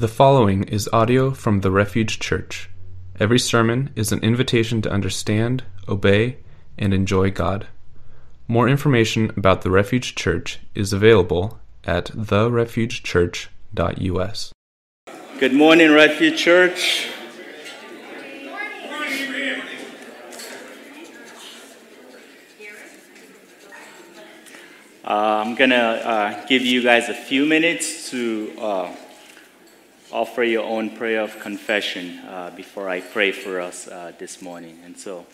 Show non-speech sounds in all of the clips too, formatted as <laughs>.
The following is audio from the Refuge Church. Every sermon is an invitation to understand, obey, and enjoy God. More information about the Refuge Church is available at therefugechurch.us. Good morning, Refuge Church. Uh, I'm going to uh, give you guys a few minutes to uh, offer your own prayer of confession uh, before I pray for us uh, this morning. And so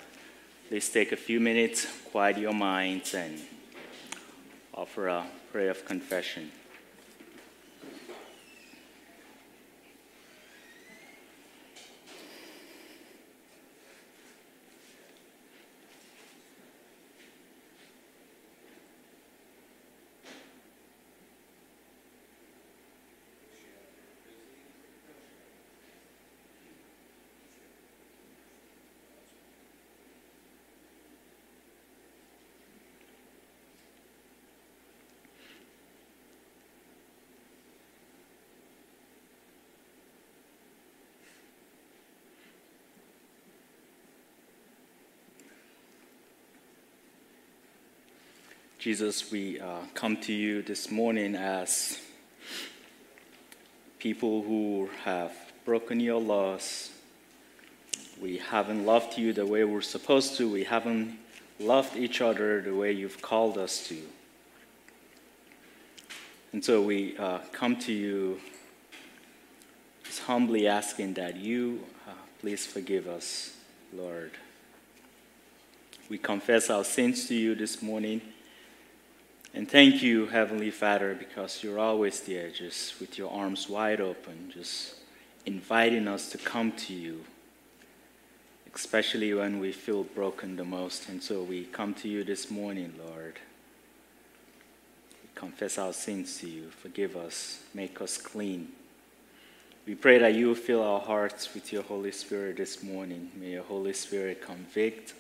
please take a few minutes, quiet your minds, and offer a prayer of confession. Jesus, we uh, come to you this morning as people who have broken your laws. We haven't loved you the way we're supposed to. We haven't loved each other the way you've called us to. And so we uh, come to you just humbly asking that you uh, please forgive us, Lord. We confess our sins to you this morning. And thank you, Heavenly Father, because you're always there, just with your arms wide open, just inviting us to come to you, especially when we feel broken the most. And so we come to you this morning, Lord. We confess our sins to you. Forgive us, make us clean. We pray that you fill our hearts with your Holy Spirit this morning. May your Holy Spirit convict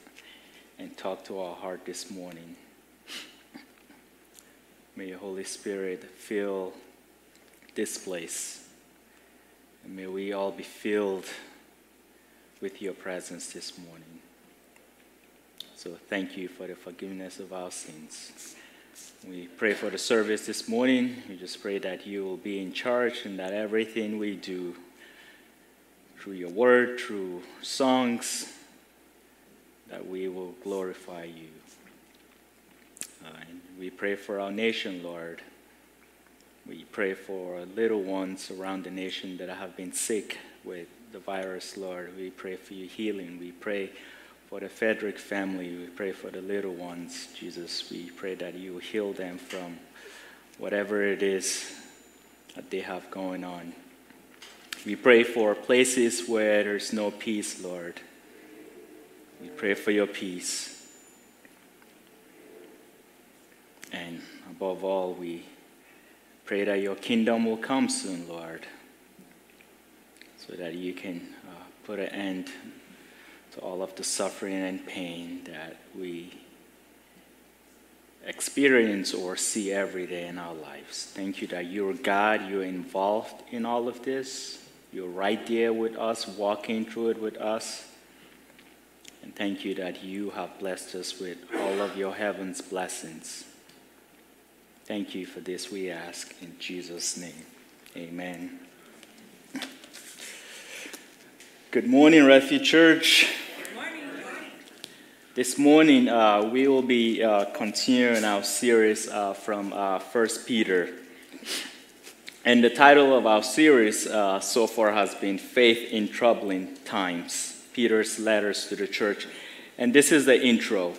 and talk to our heart this morning. May your Holy Spirit fill this place. And may we all be filled with your presence this morning. So thank you for the forgiveness of our sins. We pray for the service this morning. We just pray that you will be in charge and that everything we do through your word, through songs, that we will glorify you. We pray for our nation, Lord. We pray for little ones around the nation that have been sick with the virus, Lord. We pray for your healing. We pray for the Frederick family. We pray for the little ones, Jesus. We pray that you heal them from whatever it is that they have going on. We pray for places where there's no peace, Lord. We pray for your peace. And above all, we pray that your kingdom will come soon, Lord, so that you can uh, put an end to all of the suffering and pain that we experience or see every day in our lives. Thank you that you're God, you're involved in all of this. You're right there with us, walking through it with us. And thank you that you have blessed us with all of your heaven's blessings. Thank you for this, we ask in Jesus' name. Amen. Good morning, Refuge Church. This morning, uh, we will be uh, continuing our series uh, from uh, 1 Peter. And the title of our series uh, so far has been Faith in Troubling Times Peter's Letters to the Church. And this is the intro.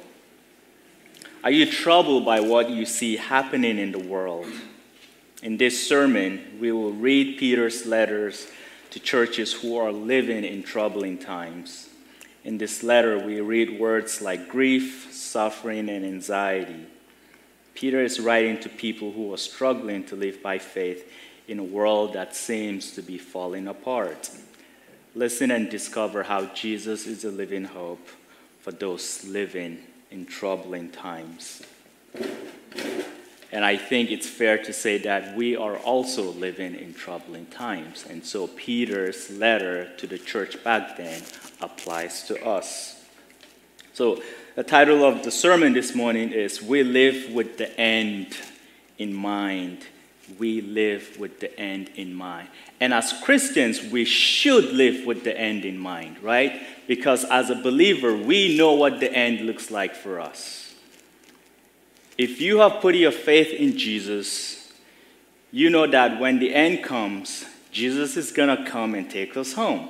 Are you troubled by what you see happening in the world? In this sermon, we will read Peter's letters to churches who are living in troubling times. In this letter, we read words like grief, suffering, and anxiety. Peter is writing to people who are struggling to live by faith in a world that seems to be falling apart. Listen and discover how Jesus is a living hope for those living in troubling times. And I think it's fair to say that we are also living in troubling times. And so Peter's letter to the church back then applies to us. So the title of the sermon this morning is We Live with the End in Mind. We live with the end in mind. And as Christians, we should live with the end in mind, right? Because as a believer, we know what the end looks like for us. If you have put your faith in Jesus, you know that when the end comes, Jesus is going to come and take us home,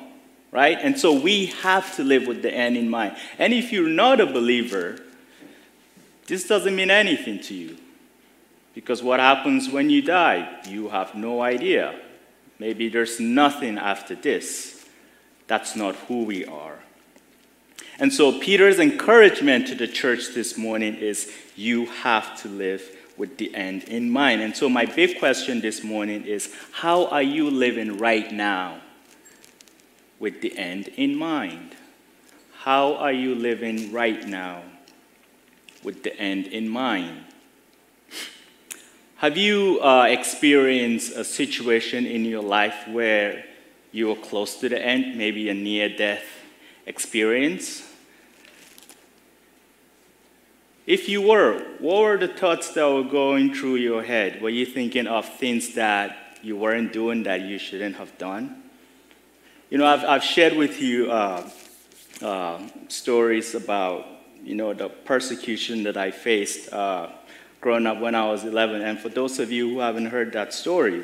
right? And so we have to live with the end in mind. And if you're not a believer, this doesn't mean anything to you. Because what happens when you die? You have no idea. Maybe there's nothing after this. That's not who we are. And so Peter's encouragement to the church this morning is you have to live with the end in mind. And so my big question this morning is how are you living right now with the end in mind? How are you living right now with the end in mind? Have you uh, experienced a situation in your life where you were close to the end, maybe a near death experience? If you were, what were the thoughts that were going through your head? Were you thinking of things that you weren't doing that you shouldn't have done? You know, I've, I've shared with you uh, uh, stories about, you know, the persecution that I faced uh, growing up when I was 11. And for those of you who haven't heard that story,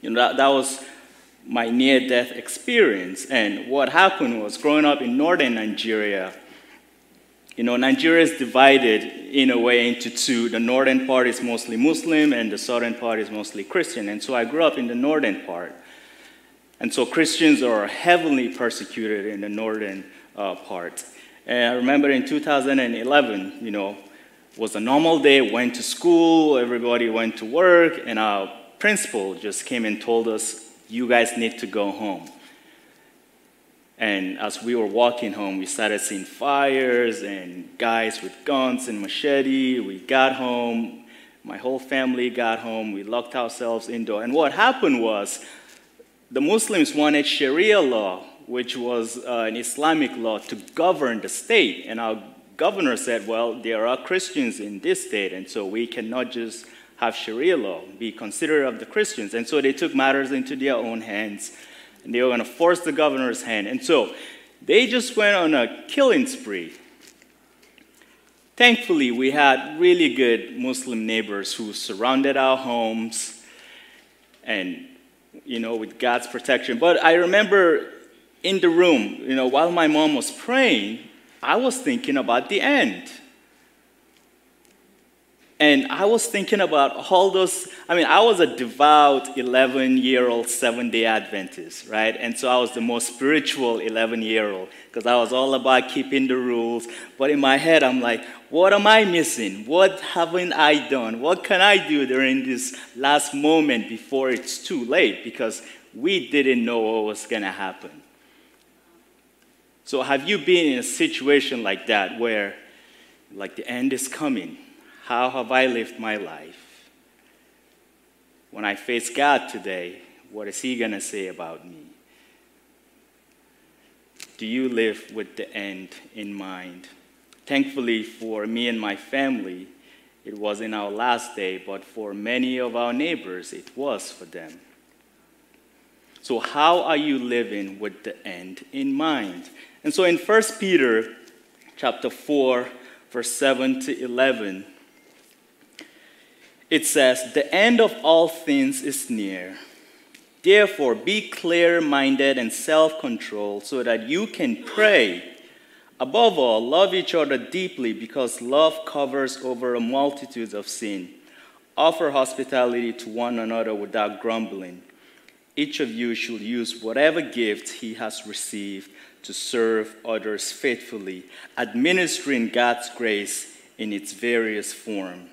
you know, that, that was my near death experience. And what happened was growing up in northern Nigeria, you know, Nigeria is divided in a way into two. The northern part is mostly Muslim, and the southern part is mostly Christian. And so I grew up in the northern part. And so Christians are heavily persecuted in the northern uh, part. And I remember in 2011, you know, was a normal day, went to school, everybody went to work, and our principal just came and told us, you guys need to go home. And as we were walking home, we started seeing fires and guys with guns and machete. We got home. My whole family got home. We locked ourselves indoor. And what happened was the Muslims wanted Sharia law, which was uh, an Islamic law, to govern the state. And our governor said, well, there are Christians in this state, and so we cannot just have Sharia law, be considerate of the Christians. And so they took matters into their own hands and they were going to force the governor's hand. And so they just went on a killing spree. Thankfully, we had really good Muslim neighbors who surrounded our homes and, you know, with God's protection. But I remember in the room, you know, while my mom was praying, I was thinking about the end. And I was thinking about all those. I mean, I was a devout 11 year old seven day Adventist, right? And so I was the most spiritual 11 year old because I was all about keeping the rules. But in my head, I'm like, what am I missing? What haven't I done? What can I do during this last moment before it's too late? Because we didn't know what was going to happen. So, have you been in a situation like that where, like, the end is coming? How have I lived my life? When I face God today, what is He going to say about me? Do you live with the end in mind? Thankfully, for me and my family, it was in our last day, but for many of our neighbors, it was for them. So, how are you living with the end in mind? And so, in 1 Peter chapter 4, verse 7 to 11, it says, The end of all things is near. Therefore, be clear minded and self controlled so that you can pray. Above all, love each other deeply because love covers over a multitude of sin. Offer hospitality to one another without grumbling. Each of you should use whatever gift he has received to serve others faithfully, administering God's grace in its various forms.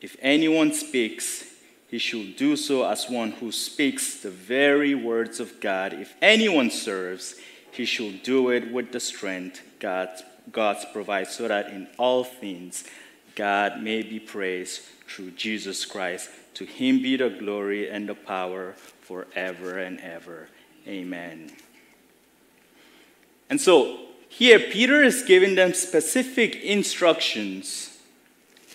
If anyone speaks, he should do so as one who speaks the very words of God. If anyone serves, he should do it with the strength God, God provides, so that in all things God may be praised through Jesus Christ. To him be the glory and the power forever and ever. Amen. And so here, Peter is giving them specific instructions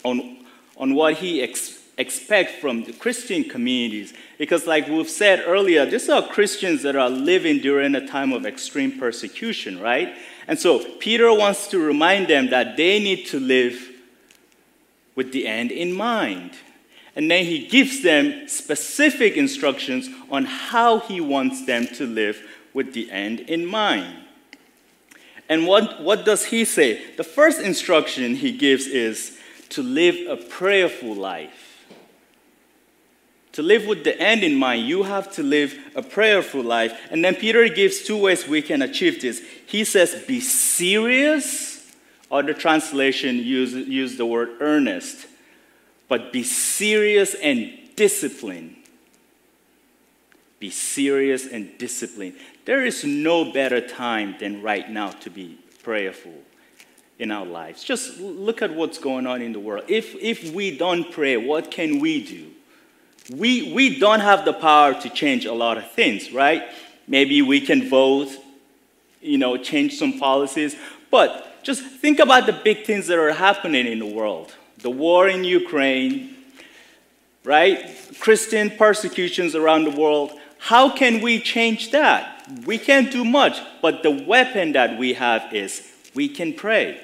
on, on what he ex- expects from the Christian communities. Because, like we've said earlier, these are Christians that are living during a time of extreme persecution, right? And so Peter wants to remind them that they need to live with the end in mind. And then he gives them specific instructions on how he wants them to live with the end in mind. And what, what does he say? The first instruction he gives is to live a prayerful life. To live with the end in mind, you have to live a prayerful life. And then Peter gives two ways we can achieve this. He says, be serious, or the translation use, use the word earnest, but be serious and disciplined. Be serious and disciplined. There is no better time than right now to be prayerful in our lives. Just look at what's going on in the world. If, if we don't pray, what can we do? we, we don't have the power to change a lot of things, right? Maybe we can vote, you know, change some policies, but just think about the big things that are happening in the world. The war in Ukraine, right? Christian persecutions around the world. How can we change that? We can't do much, but the weapon that we have is we can pray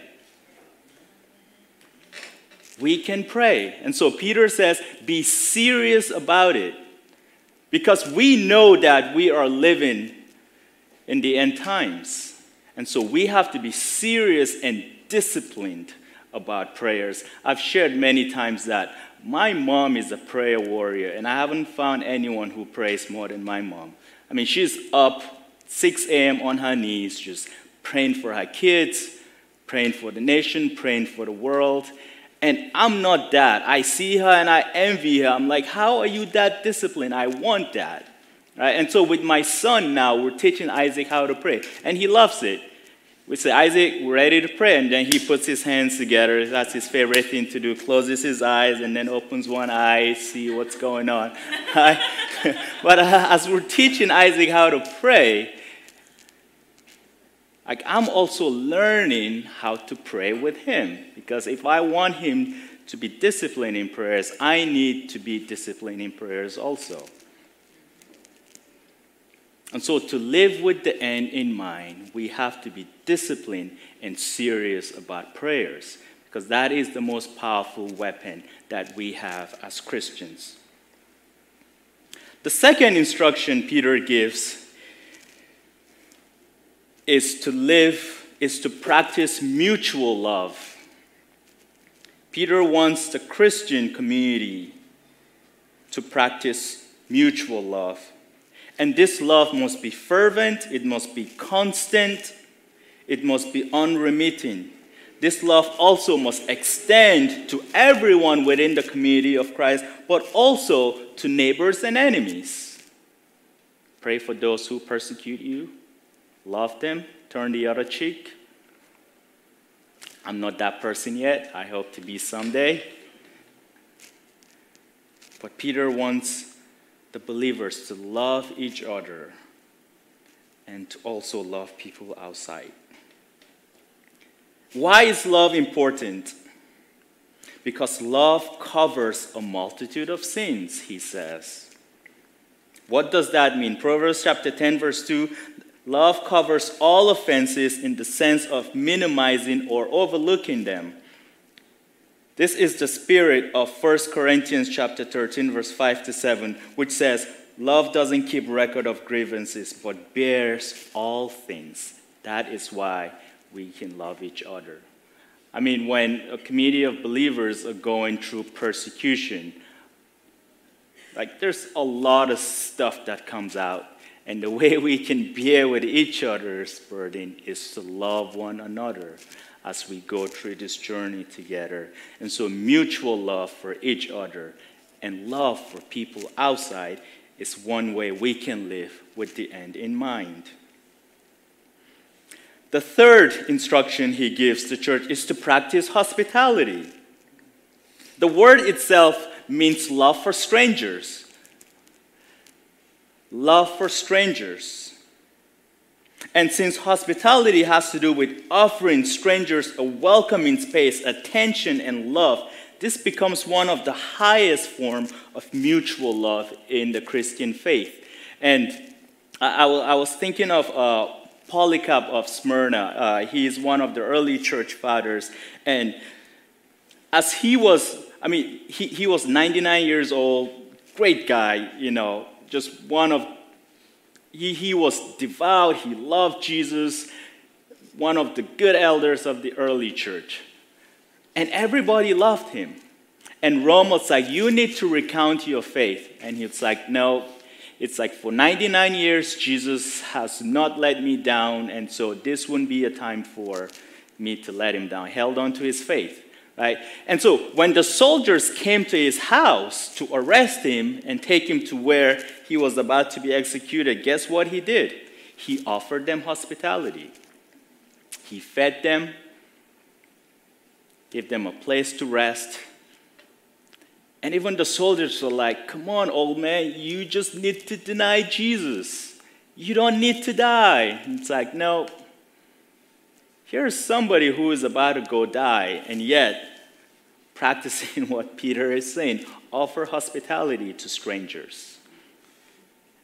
we can pray. And so Peter says, be serious about it. Because we know that we are living in the end times. And so we have to be serious and disciplined about prayers. I've shared many times that my mom is a prayer warrior, and I haven't found anyone who prays more than my mom. I mean, she's up 6 a.m. on her knees, just praying for her kids, praying for the nation, praying for the world. And I'm not that. I see her and I envy her. I'm like, how are you that disciplined? I want that. Right? And so with my son now, we're teaching Isaac how to pray. And he loves it. We say, Isaac, we're ready to pray. And then he puts his hands together. That's his favorite thing to do. Closes his eyes and then opens one eye, see what's going on. <laughs> <laughs> but uh, as we're teaching Isaac how to pray, like I'm also learning how to pray with him because if I want him to be disciplined in prayers, I need to be disciplined in prayers also. And so, to live with the end in mind, we have to be disciplined and serious about prayers because that is the most powerful weapon that we have as Christians. The second instruction Peter gives is to live, is to practice mutual love. Peter wants the Christian community to practice mutual love. And this love must be fervent, it must be constant, it must be unremitting. This love also must extend to everyone within the community of Christ, but also to neighbors and enemies. Pray for those who persecute you. Love them, turn the other cheek. I'm not that person yet. I hope to be someday. But Peter wants the believers to love each other and to also love people outside. Why is love important? Because love covers a multitude of sins, he says. What does that mean? Proverbs chapter 10, verse 2 Love covers all offenses in the sense of minimizing or overlooking them. This is the spirit of 1 Corinthians chapter 13 verse 5 to 7, which says, "Love doesn't keep record of grievances, but bears all things." That is why we can love each other. I mean, when a community of believers are going through persecution, like there's a lot of stuff that comes out and the way we can bear with each other's burden is to love one another as we go through this journey together. And so, mutual love for each other and love for people outside is one way we can live with the end in mind. The third instruction he gives the church is to practice hospitality. The word itself means love for strangers. Love for strangers. And since hospitality has to do with offering strangers a welcoming space, attention, and love, this becomes one of the highest form of mutual love in the Christian faith. And I, I was thinking of uh, Polycarp of Smyrna. Uh, he is one of the early church fathers. And as he was, I mean, he, he was 99 years old, great guy, you know, just one of, he, he was devout, he loved Jesus, one of the good elders of the early church. And everybody loved him. And Rome was like, You need to recount your faith. And he's like, No, it's like for 99 years, Jesus has not let me down. And so this wouldn't be a time for me to let him down. Held on to his faith. Right? And so when the soldiers came to his house to arrest him and take him to where he was about to be executed, guess what he did? He offered them hospitality. He fed them, gave them a place to rest. And even the soldiers were like, Come on, old man, you just need to deny Jesus. You don't need to die. It's like, No, here's somebody who is about to go die, and yet practicing <laughs> what Peter is saying offer hospitality to strangers.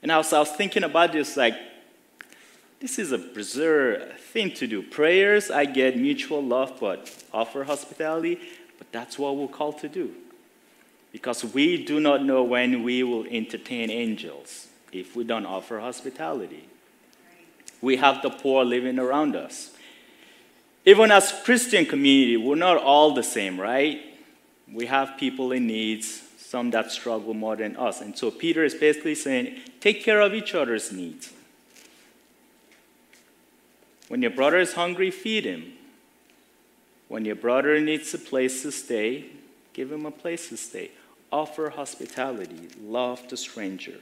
And I was, I was thinking about this like, this is a bizarre thing to do. Prayers, I get mutual love, but offer hospitality, but that's what we're called to do. Because we do not know when we will entertain angels if we don't offer hospitality. We have the poor living around us. Even as Christian community, we're not all the same, right? We have people in needs, some that struggle more than us. And so Peter is basically saying, take care of each other's needs. When your brother is hungry, feed him. When your brother needs a place to stay, give him a place to stay. Offer hospitality, love the stranger.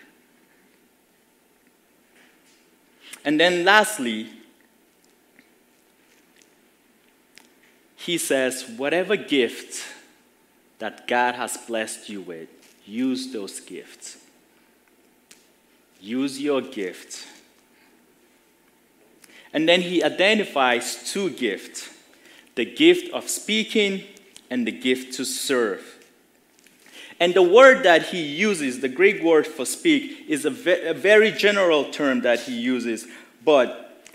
And then lastly, he says, whatever gift that God has blessed you with, use those gifts. Use your gift and then he identifies two gifts the gift of speaking and the gift to serve. And the word that he uses, the Greek word for speak, is a, ve- a very general term that he uses. But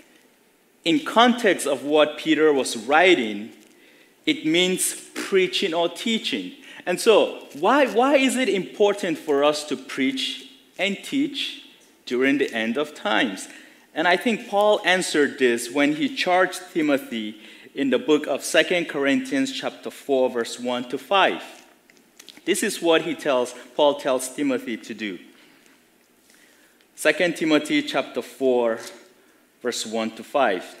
in context of what Peter was writing, it means preaching or teaching. And so, why, why is it important for us to preach and teach during the end of times? And I think Paul answered this when he charged Timothy in the book of Second Corinthians chapter 4 verse 1 to 5. This is what he tells Paul tells Timothy to do. 2 Timothy chapter 4 verse 1 to 5.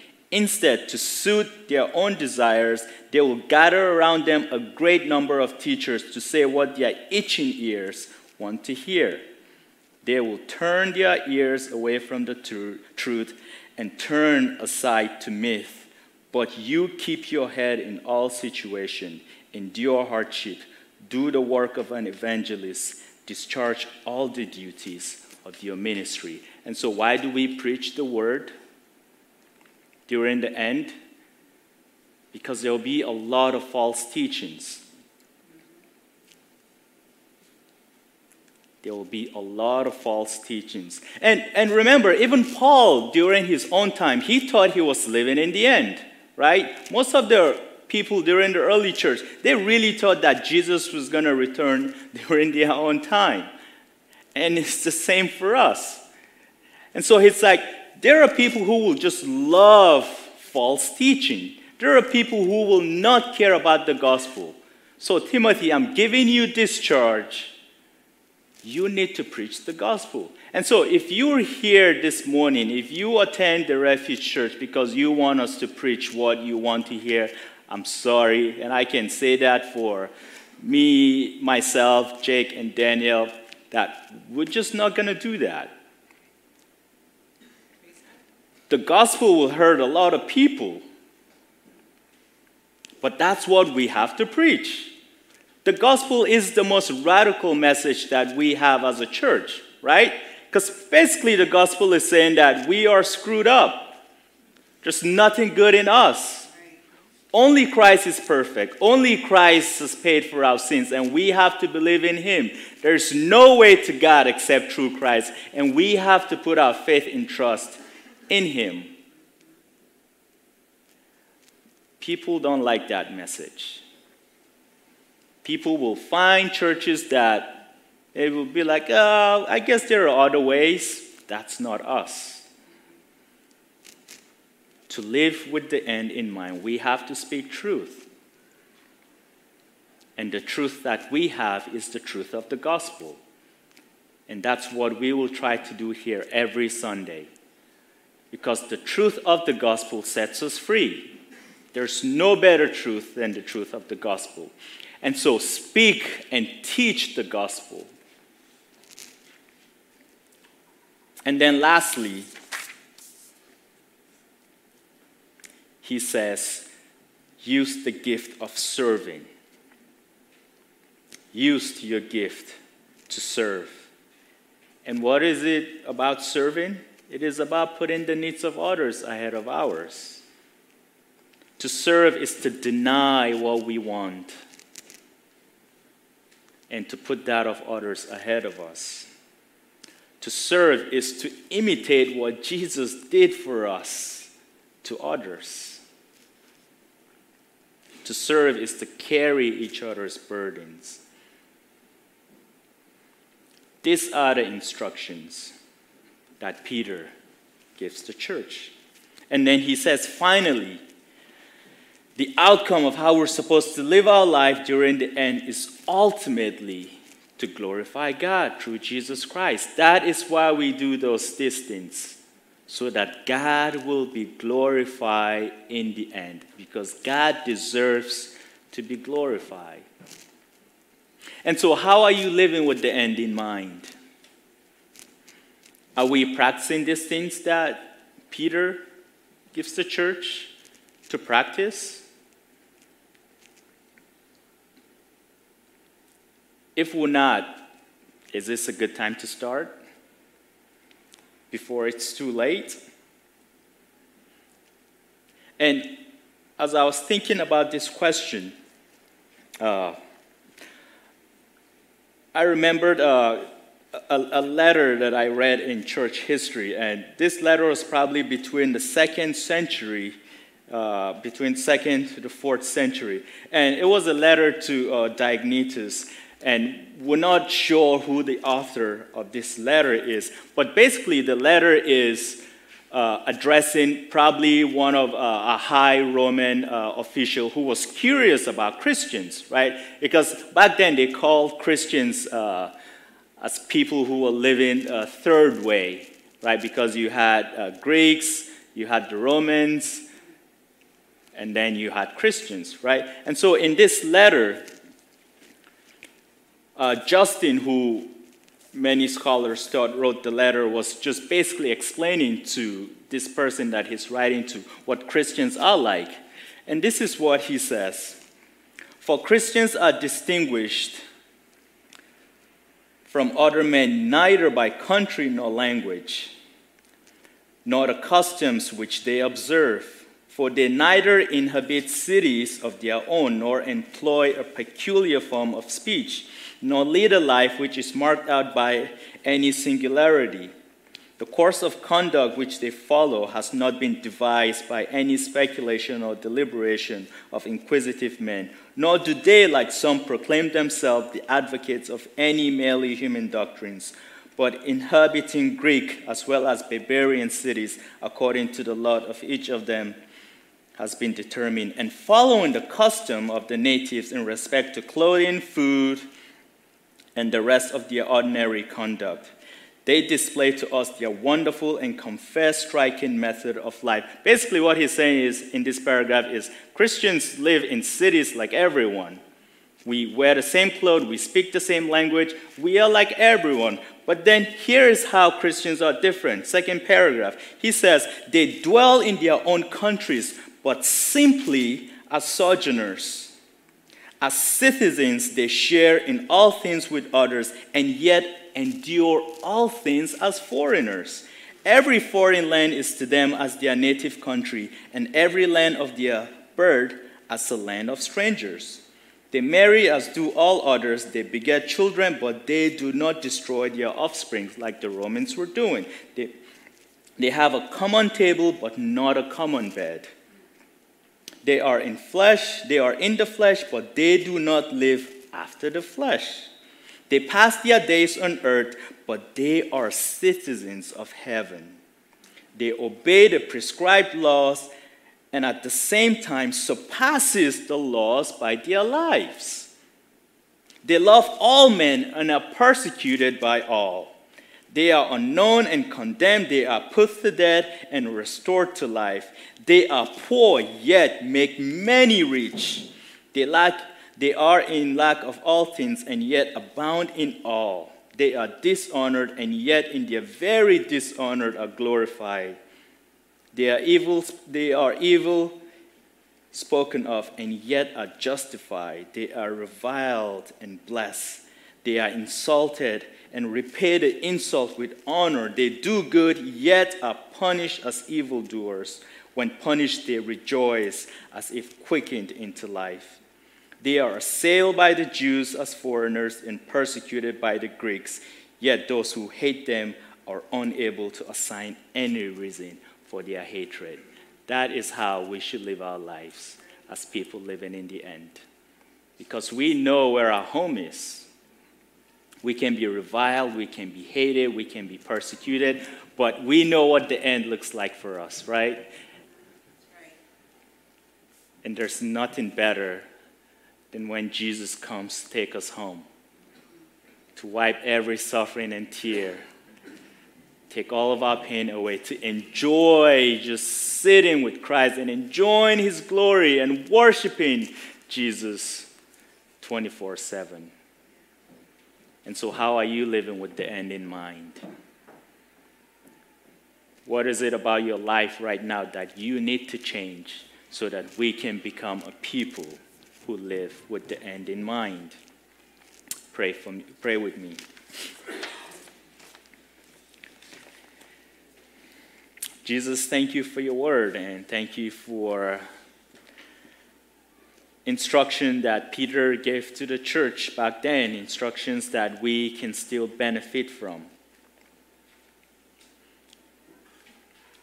Instead, to suit their own desires, they will gather around them a great number of teachers to say what their itching ears want to hear. They will turn their ears away from the tr- truth and turn aside to myth. But you keep your head in all situation, endure hardship, do the work of an evangelist, discharge all the duties of your ministry. And so, why do we preach the word during the end? Because there will be a lot of false teachings. there will be a lot of false teachings. And, and remember, even Paul, during his own time, he thought he was living in the end, right? Most of the people during the early church, they really thought that Jesus was going to return <laughs> during their own time. And it's the same for us. And so it's like, there are people who will just love false teaching. There are people who will not care about the gospel. So, Timothy, I'm giving you this charge you need to preach the gospel. And so, if you're here this morning, if you attend the Refuge Church because you want us to preach what you want to hear, I'm sorry. And I can say that for me, myself, Jake, and Daniel, that we're just not going to do that. The gospel will hurt a lot of people, but that's what we have to preach. The gospel is the most radical message that we have as a church, right? Because basically, the gospel is saying that we are screwed up. There's nothing good in us. Only Christ is perfect. Only Christ has paid for our sins, and we have to believe in Him. There's no way to God except through Christ, and we have to put our faith and trust in Him. People don't like that message people will find churches that it will be like, oh, I guess there are other ways. That's not us. To live with the end in mind, we have to speak truth. And the truth that we have is the truth of the gospel. And that's what we will try to do here every Sunday. Because the truth of the gospel sets us free. There's no better truth than the truth of the gospel. And so speak and teach the gospel. And then lastly, he says, use the gift of serving. Use your gift to serve. And what is it about serving? It is about putting the needs of others ahead of ours. To serve is to deny what we want and to put that of others ahead of us. To serve is to imitate what Jesus did for us to others. To serve is to carry each other's burdens. These are the instructions that Peter gives the church. And then he says, finally, the outcome of how we're supposed to live our life during the end is ultimately to glorify God through Jesus Christ. That is why we do those things, so that God will be glorified in the end, because God deserves to be glorified. And so, how are you living with the end in mind? Are we practicing these things that Peter gives the church to practice? If we're not, is this a good time to start? Before it's too late? And as I was thinking about this question, uh, I remembered uh, a, a, letter that I read in church history, and this letter was probably between the second century, uh, between second to the fourth century, and it was a letter to uh, Diognetus. And we're not sure who the author of this letter is, but basically, the letter is uh, addressing probably one of uh, a high Roman uh, official who was curious about Christians, right? Because back then they called Christians uh, as people who were living a third way, right? Because you had uh, Greeks, you had the Romans, and then you had Christians, right? And so in this letter, uh, Justin, who many scholars thought wrote the letter, was just basically explaining to this person that he's writing to what Christians are like. And this is what he says For Christians are distinguished from other men neither by country nor language, nor the customs which they observe. For they neither inhabit cities of their own nor employ a peculiar form of speech nor lead a life which is marked out by any singularity. The course of conduct which they follow has not been devised by any speculation or deliberation of inquisitive men, nor do they, like some, proclaim themselves the advocates of any merely human doctrines, but inhabiting Greek as well as barbarian cities according to the lot of each of them has been determined, and following the custom of the natives in respect to clothing, food, and the rest of their ordinary conduct. They display to us their wonderful and confess striking method of life. Basically, what he's saying is in this paragraph is Christians live in cities like everyone. We wear the same clothes, we speak the same language, we are like everyone. But then here is how Christians are different. Second paragraph. He says, they dwell in their own countries, but simply as sojourners. As citizens, they share in all things with others, and yet endure all things as foreigners. Every foreign land is to them as their native country, and every land of their birth as a land of strangers. They marry as do all others. They beget children, but they do not destroy their offspring like the Romans were doing. They, they have a common table, but not a common bed. They are in flesh, they are in the flesh, but they do not live after the flesh. They pass their days on earth, but they are citizens of heaven. They obey the prescribed laws and at the same time surpasses the laws by their lives. They love all men and are persecuted by all. They are unknown and condemned. They are put to death and restored to life. They are poor, yet make many rich. They lack they are in lack of all things and yet abound in all. They are dishonored and yet in their very dishonored are glorified. They are evil, they are evil spoken of and yet are justified. They are reviled and blessed. They are insulted and repay the insult with honor. They do good, yet are punished as evildoers. When punished, they rejoice as if quickened into life. They are assailed by the Jews as foreigners and persecuted by the Greeks, yet those who hate them are unable to assign any reason for their hatred. That is how we should live our lives as people living in the end. Because we know where our home is. We can be reviled, we can be hated, we can be persecuted, but we know what the end looks like for us, right? And there's nothing better than when Jesus comes to take us home, to wipe every suffering and tear, take all of our pain away, to enjoy just sitting with Christ and enjoying His glory and worshiping Jesus 24 7. And so, how are you living with the end in mind? What is it about your life right now that you need to change so that we can become a people who live with the end in mind. Pray, for me, pray with me. Jesus, thank you for your word and thank you for instruction that Peter gave to the church back then, instructions that we can still benefit from.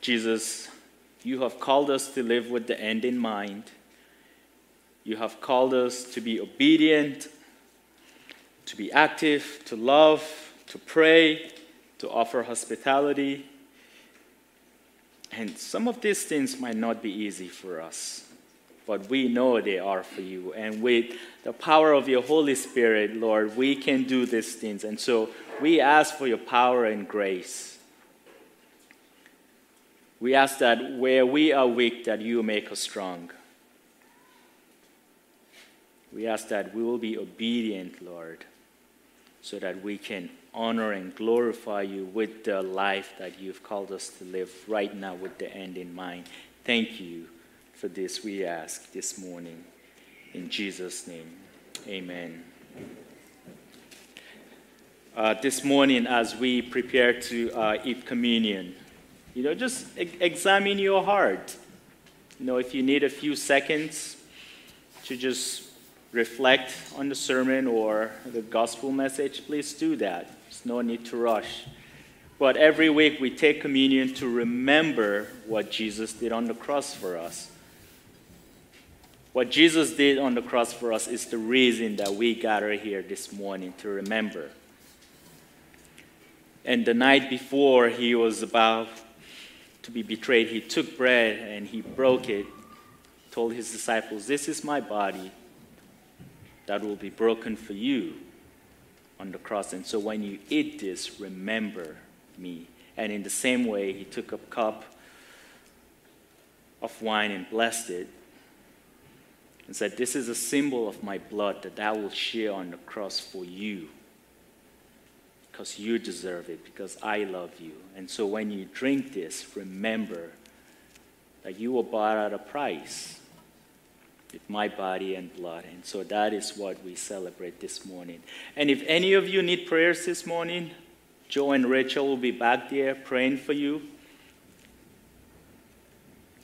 Jesus, you have called us to live with the end in mind. You have called us to be obedient, to be active, to love, to pray, to offer hospitality. And some of these things might not be easy for us, but we know they are for you. And with the power of your Holy Spirit, Lord, we can do these things. And so we ask for your power and grace. We ask that where we are weak, that you make us strong. We ask that we will be obedient, Lord, so that we can honor and glorify you with the life that you've called us to live right now with the end in mind. Thank you for this, we ask this morning. In Jesus' name, amen. Uh, this morning, as we prepare to uh, eat communion, you know, just e- examine your heart. You know, if you need a few seconds to just reflect on the sermon or the gospel message, please do that. There's no need to rush. But every week we take communion to remember what Jesus did on the cross for us. What Jesus did on the cross for us is the reason that we gather here this morning to remember. And the night before he was about to be betrayed, he took bread and he broke it, told his disciples, This is my body that will be broken for you. on the cross. And so when you eat this, remember me. And in the same way, he took a cup of wine and blessed it and said, This is a symbol of my blood that I will share on the cross for you because you deserve it, because I love you. And so when you drink this, remember that you were bought at a price with my body and blood. And so that is what we celebrate this morning. And if any of you need prayers this morning, Joe and Rachel will be back there praying for you.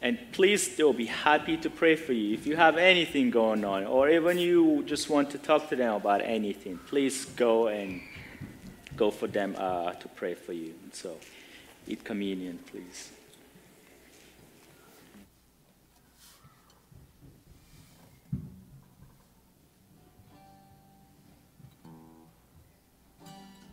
And please, they'll be happy to pray for you. If you have anything going on, or even you just want to talk to them about anything, please go and go for them uh, to pray for you. So, eat communion, please.